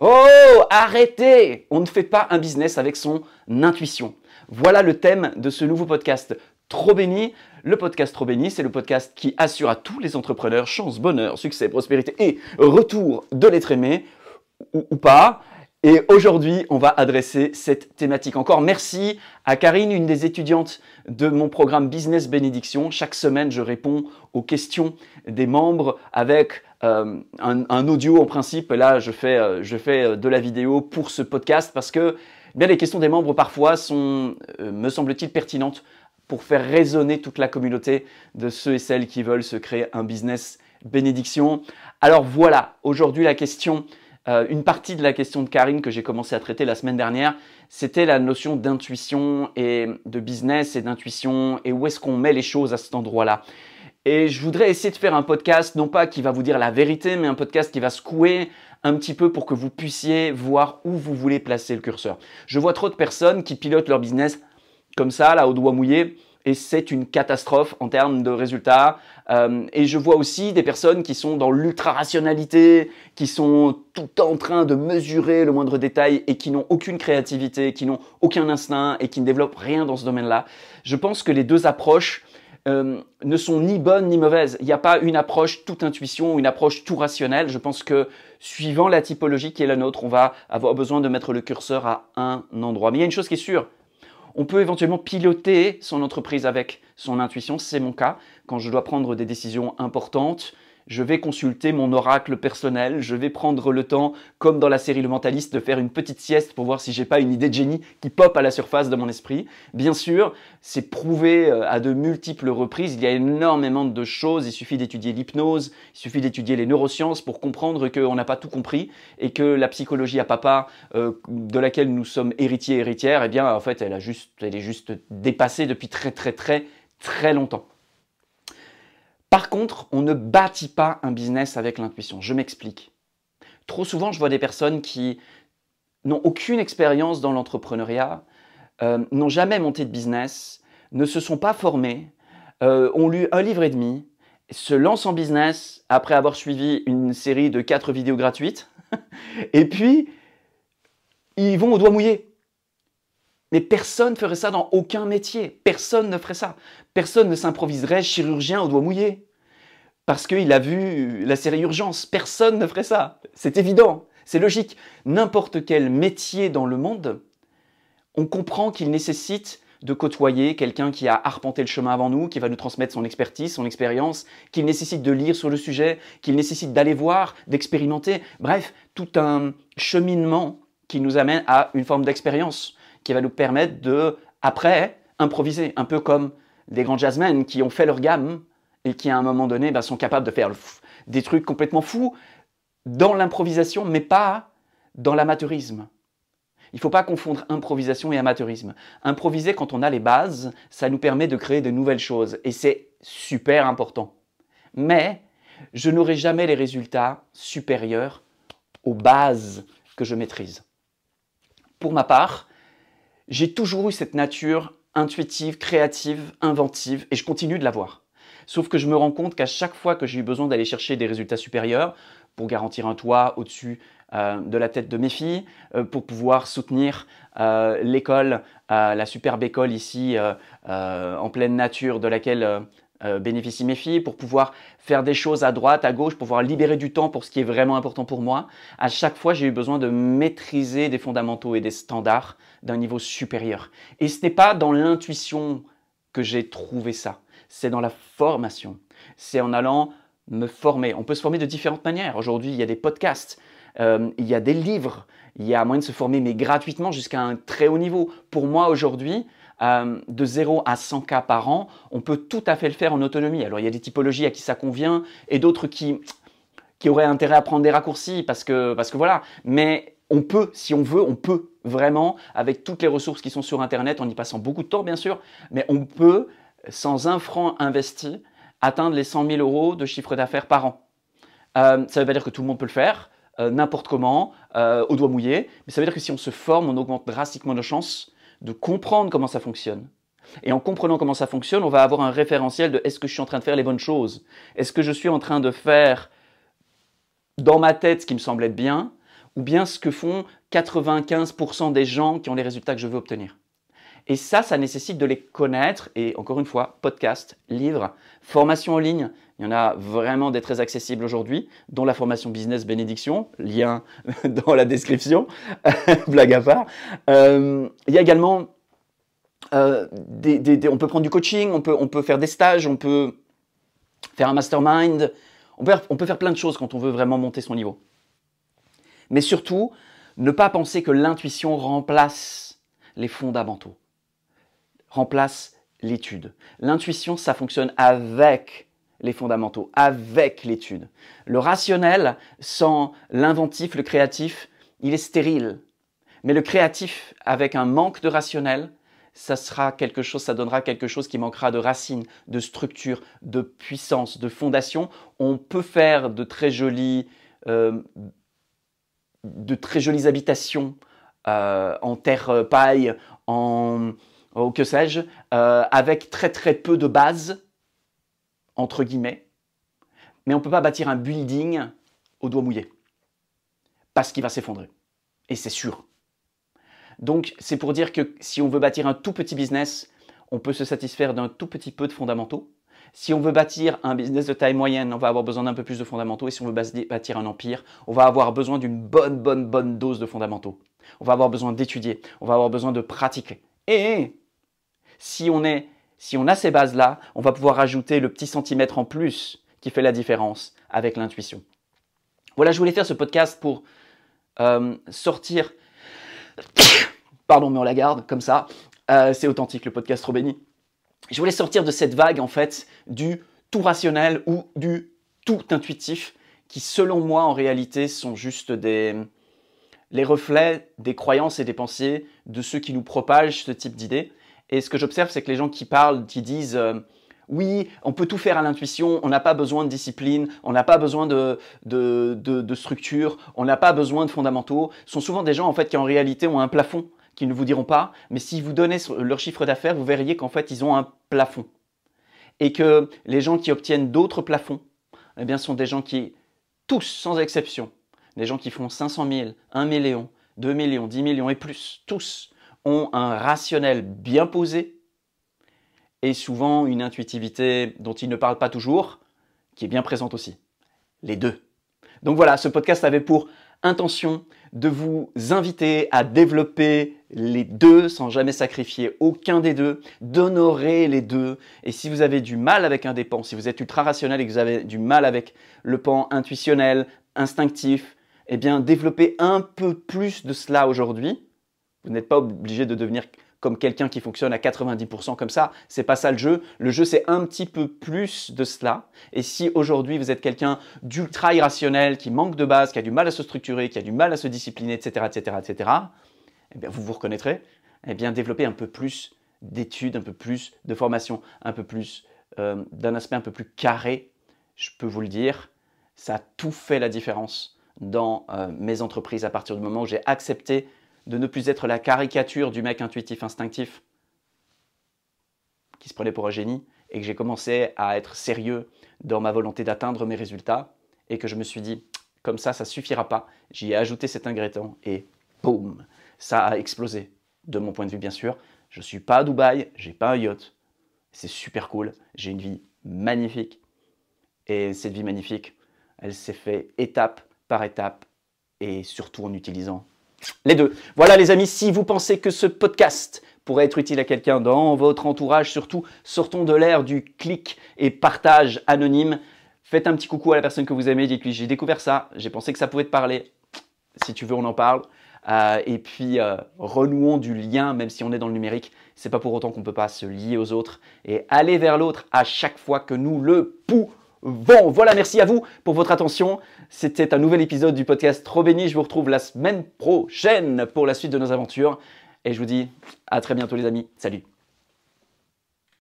Oh, arrêtez On ne fait pas un business avec son intuition. Voilà le thème de ce nouveau podcast Trop béni. Le podcast Trop béni, c'est le podcast qui assure à tous les entrepreneurs chance, bonheur, succès, prospérité et retour de l'être aimé ou, pas. Et aujourd'hui, on va adresser cette thématique. Encore merci à Karine, une des étudiantes de mon programme Business Bénédiction. Chaque semaine, je réponds aux questions des membres avec euh, un, audio en principe. Là, je fais, euh, euh, de la vidéo pour ce podcast parce que eh bien les questions des membres parfois sont, me semble-t-il, pertinentes pour faire résonner toute la communauté de ceux et celles qui veulent se créer un business bénédiction. Alors voilà, aujourd'hui la question, une partie de la question de Karine que j'ai commencé à traiter la semaine dernière, c'était la notion d'intuition et de business et d'intuition et où est-ce qu'on met les choses à cet endroit-là. Et je voudrais essayer de faire un podcast, non pas qui va vous dire la vérité, mais un podcast qui va secouer un petit peu pour que vous puissiez voir où vous voulez placer le curseur. Je vois trop de personnes qui pilotent leur business comme ça, là, au doigt mouillé, et c'est une catastrophe en termes de résultats. Euh, et je vois aussi des personnes qui sont dans l'ultra-rationalité, qui sont tout en train de mesurer le moindre détail et qui n'ont aucune créativité, qui n'ont aucun instinct et qui ne développent rien dans ce domaine-là. Je pense que les deux approches euh, ne sont ni bonnes ni mauvaises. Il n'y a pas une approche toute intuition, une approche tout rationnelle. Je pense que suivant la typologie qui est la nôtre, on va avoir besoin de mettre le curseur à un endroit. Mais il y a une chose qui est sûre. On peut éventuellement piloter son entreprise avec son intuition, c'est mon cas, quand je dois prendre des décisions importantes, je vais consulter mon oracle personnel, je vais prendre le temps, comme dans la série Le Mentaliste, de faire une petite sieste pour voir si j'ai pas une idée de génie qui pop à la surface de mon esprit. Bien sûr, c'est prouvé euh, à de multiples reprises, il y a énormément de choses, il suffit d'étudier l'hypnose, il suffit d'étudier les neurosciences pour comprendre qu'on n'a pas tout compris et que la psychologie à papa, euh, de laquelle nous sommes héritiers et héritières, eh bien, en fait, elle, a juste, elle est juste dépassée depuis très très très très longtemps. Par contre, on ne bâtit pas un business avec l'intuition. Je m'explique. Trop souvent, je vois des personnes qui n'ont aucune expérience dans l'entrepreneuriat, euh, n'ont jamais monté de business, ne se sont pas formés, euh, ont lu un livre et demi, se lancent en business après avoir suivi une série de quatre vidéos gratuites, et puis ils vont au doigt mouillé. Mais personne ne ferait ça dans aucun métier. Personne ne ferait ça. Personne ne s'improviserait chirurgien au doigt mouillé. Parce qu'il a vu la série Urgence. Personne ne ferait ça. C'est évident. C'est logique. N'importe quel métier dans le monde, on comprend qu'il nécessite de côtoyer quelqu'un qui a arpenté le chemin avant nous, qui va nous transmettre son expertise, son expérience, qu'il nécessite de lire sur le sujet, qu'il nécessite d'aller voir, d'expérimenter. Bref, tout un cheminement qui nous amène à une forme d'expérience qui va nous permettre de, après, improviser, un peu comme des grands jazzmen qui ont fait leur gamme et qui, à un moment donné, bah, sont capables de faire des trucs complètement fous dans l'improvisation, mais pas dans l'amateurisme. Il ne faut pas confondre improvisation et amateurisme. Improviser quand on a les bases, ça nous permet de créer de nouvelles choses et c'est super important. Mais je n'aurai jamais les résultats supérieurs aux bases que je maîtrise. Pour ma part, j'ai toujours eu cette nature intuitive, créative, inventive, et je continue de l'avoir. Sauf que je me rends compte qu'à chaque fois que j'ai eu besoin d'aller chercher des résultats supérieurs, pour garantir un toit au-dessus euh, de la tête de mes filles, euh, pour pouvoir soutenir euh, l'école, la superbe école ici en pleine nature de laquelle bénéficient mes filles, pour pouvoir faire des choses à droite, à gauche, pour pouvoir libérer du temps pour ce qui est vraiment important pour moi. À chaque fois, j'ai eu besoin de maîtriser des fondamentaux et des standards d'un niveau supérieur. Et ce n'est pas dans l'intuition que j'ai trouvé ça, c'est dans la formation. C'est en allant me former. On peut se former de différentes manières. Aujourd'hui, il y a des podcasts, euh, il y a des livres, il y a moyen de se former, mais gratuitement jusqu'à un très haut niveau. Pour moi, aujourd'hui, euh, de 0 à 100 cas par an, on peut tout à fait le faire en autonomie. Alors, il y a des typologies à qui ça convient et d'autres qui, qui auraient intérêt à prendre des raccourcis parce que, parce que voilà. Mais on peut, si on veut, on peut vraiment, avec toutes les ressources qui sont sur Internet, en y passant beaucoup de temps bien sûr, mais on peut, sans un franc investi, atteindre les 100 000 euros de chiffre d'affaires par an. Euh, ça veut pas dire que tout le monde peut le faire, euh, n'importe comment, euh, au doigt mouillé, mais ça veut dire que si on se forme, on augmente drastiquement nos chances de comprendre comment ça fonctionne. Et en comprenant comment ça fonctionne, on va avoir un référentiel de est-ce que je suis en train de faire les bonnes choses? Est-ce que je suis en train de faire dans ma tête ce qui me semble être bien? Ou bien ce que font 95% des gens qui ont les résultats que je veux obtenir? Et ça, ça nécessite de les connaître. Et encore une fois, podcast, livres, formation en ligne. Il y en a vraiment des très accessibles aujourd'hui, dont la formation business bénédiction, lien dans la description, blague à part. Euh, il y a également, euh, on peut prendre du coaching, on peut, on peut faire des stages, on peut faire un mastermind, on peut, on peut faire plein de choses quand on veut vraiment monter son niveau. Mais surtout, ne pas penser que l'intuition remplace les fondamentaux remplace l'étude. L'intuition, ça fonctionne avec les fondamentaux, avec l'étude. Le rationnel, sans l'inventif, le créatif, il est stérile. Mais le créatif, avec un manque de rationnel, ça sera quelque chose, ça donnera quelque chose qui manquera de racines, de structure, de puissance, de fondation. On peut faire de très jolies, euh, de très jolies habitations euh, en terre paille, en, ou que sais-je, euh, avec très très peu de base, entre guillemets. Mais on ne peut pas bâtir un building au doigt mouillé. Parce qu'il va s'effondrer. Et c'est sûr. Donc c'est pour dire que si on veut bâtir un tout petit business, on peut se satisfaire d'un tout petit peu de fondamentaux. Si on veut bâtir un business de taille moyenne, on va avoir besoin d'un peu plus de fondamentaux. Et si on veut bâtir un empire, on va avoir besoin d'une bonne, bonne, bonne dose de fondamentaux. On va avoir besoin d'étudier, on va avoir besoin de pratiquer. Et si on, est, si on a ces bases-là, on va pouvoir ajouter le petit centimètre en plus qui fait la différence avec l'intuition. Voilà, je voulais faire ce podcast pour euh, sortir. Pardon, mais on la garde comme ça. Euh, c'est authentique, le podcast trop béni. Je voulais sortir de cette vague, en fait, du tout rationnel ou du tout intuitif, qui, selon moi, en réalité, sont juste des, les reflets des croyances et des pensées de ceux qui nous propagent ce type d'idées. Et ce que j'observe, c'est que les gens qui parlent, qui disent euh, oui, on peut tout faire à l'intuition, on n'a pas besoin de discipline, on n'a pas besoin de, de, structure, on n'a pas besoin de fondamentaux, sont souvent des gens en fait qui en réalité ont un plafond qu'ils ne vous diront pas, mais si vous donnez leur chiffre d'affaires, vous verriez qu'en fait ils ont un plafond. Et que les gens qui obtiennent d'autres plafonds, eh bien, sont des gens qui, tous sans exception, des gens qui font 500 000, 1 million, 2 millions, 10 millions et plus, tous, ont un rationnel bien posé et souvent une intuitivité dont ils ne parlent pas toujours, qui est bien présente aussi. Les deux. Donc voilà, ce podcast avait pour intention de vous inviter à développer les deux sans jamais sacrifier aucun des deux, d'honorer les deux. Et si vous avez du mal avec un des pans, si vous êtes ultra rationnel et que vous avez du mal avec le pan intuitionnel, instinctif, eh bien développez un peu plus de cela aujourd'hui vous n'êtes pas obligé de devenir comme quelqu'un qui fonctionne à 90% comme ça. C'est pas ça le jeu. Le jeu, c'est un petit peu plus de cela. Et si aujourd'hui vous êtes quelqu'un d'ultra irrationnel, qui manque de base, qui a du mal à se structurer, qui a du mal à se discipliner, etc., etc., etc., eh bien, vous vous reconnaîtrez. Eh bien, développer un peu plus d'études, un peu plus de formation, un peu plus euh, d'un aspect un peu plus carré, je peux vous le dire, ça a tout fait la différence dans euh, mes entreprises à partir du moment où j'ai accepté de ne plus être la caricature du mec intuitif instinctif qui se prenait pour un génie et que j'ai commencé à être sérieux dans ma volonté d'atteindre mes résultats et que je me suis dit comme ça ça suffira pas, j'y ai ajouté cet ingrédient et boum, ça a explosé de mon point de vue bien sûr. Je suis pas à Dubaï, j'ai pas un yacht. C'est super cool, j'ai une vie magnifique et cette vie magnifique, elle s'est faite étape par étape et surtout en utilisant les deux. Voilà les amis, si vous pensez que ce podcast pourrait être utile à quelqu'un dans votre entourage, surtout sortons de l'ère du clic et partage anonyme. Faites un petit coucou à la personne que vous aimez, dites-lui j'ai découvert ça, j'ai pensé que ça pouvait te parler. Si tu veux, on en parle. Euh, et puis euh, renouons du lien, même si on est dans le numérique. C'est pas pour autant qu'on ne peut pas se lier aux autres et aller vers l'autre à chaque fois que nous le pouvons. Bon, voilà, merci à vous pour votre attention. C'était un nouvel épisode du podcast Trop béni. Je vous retrouve la semaine prochaine pour la suite de nos aventures. Et je vous dis à très bientôt les amis. Salut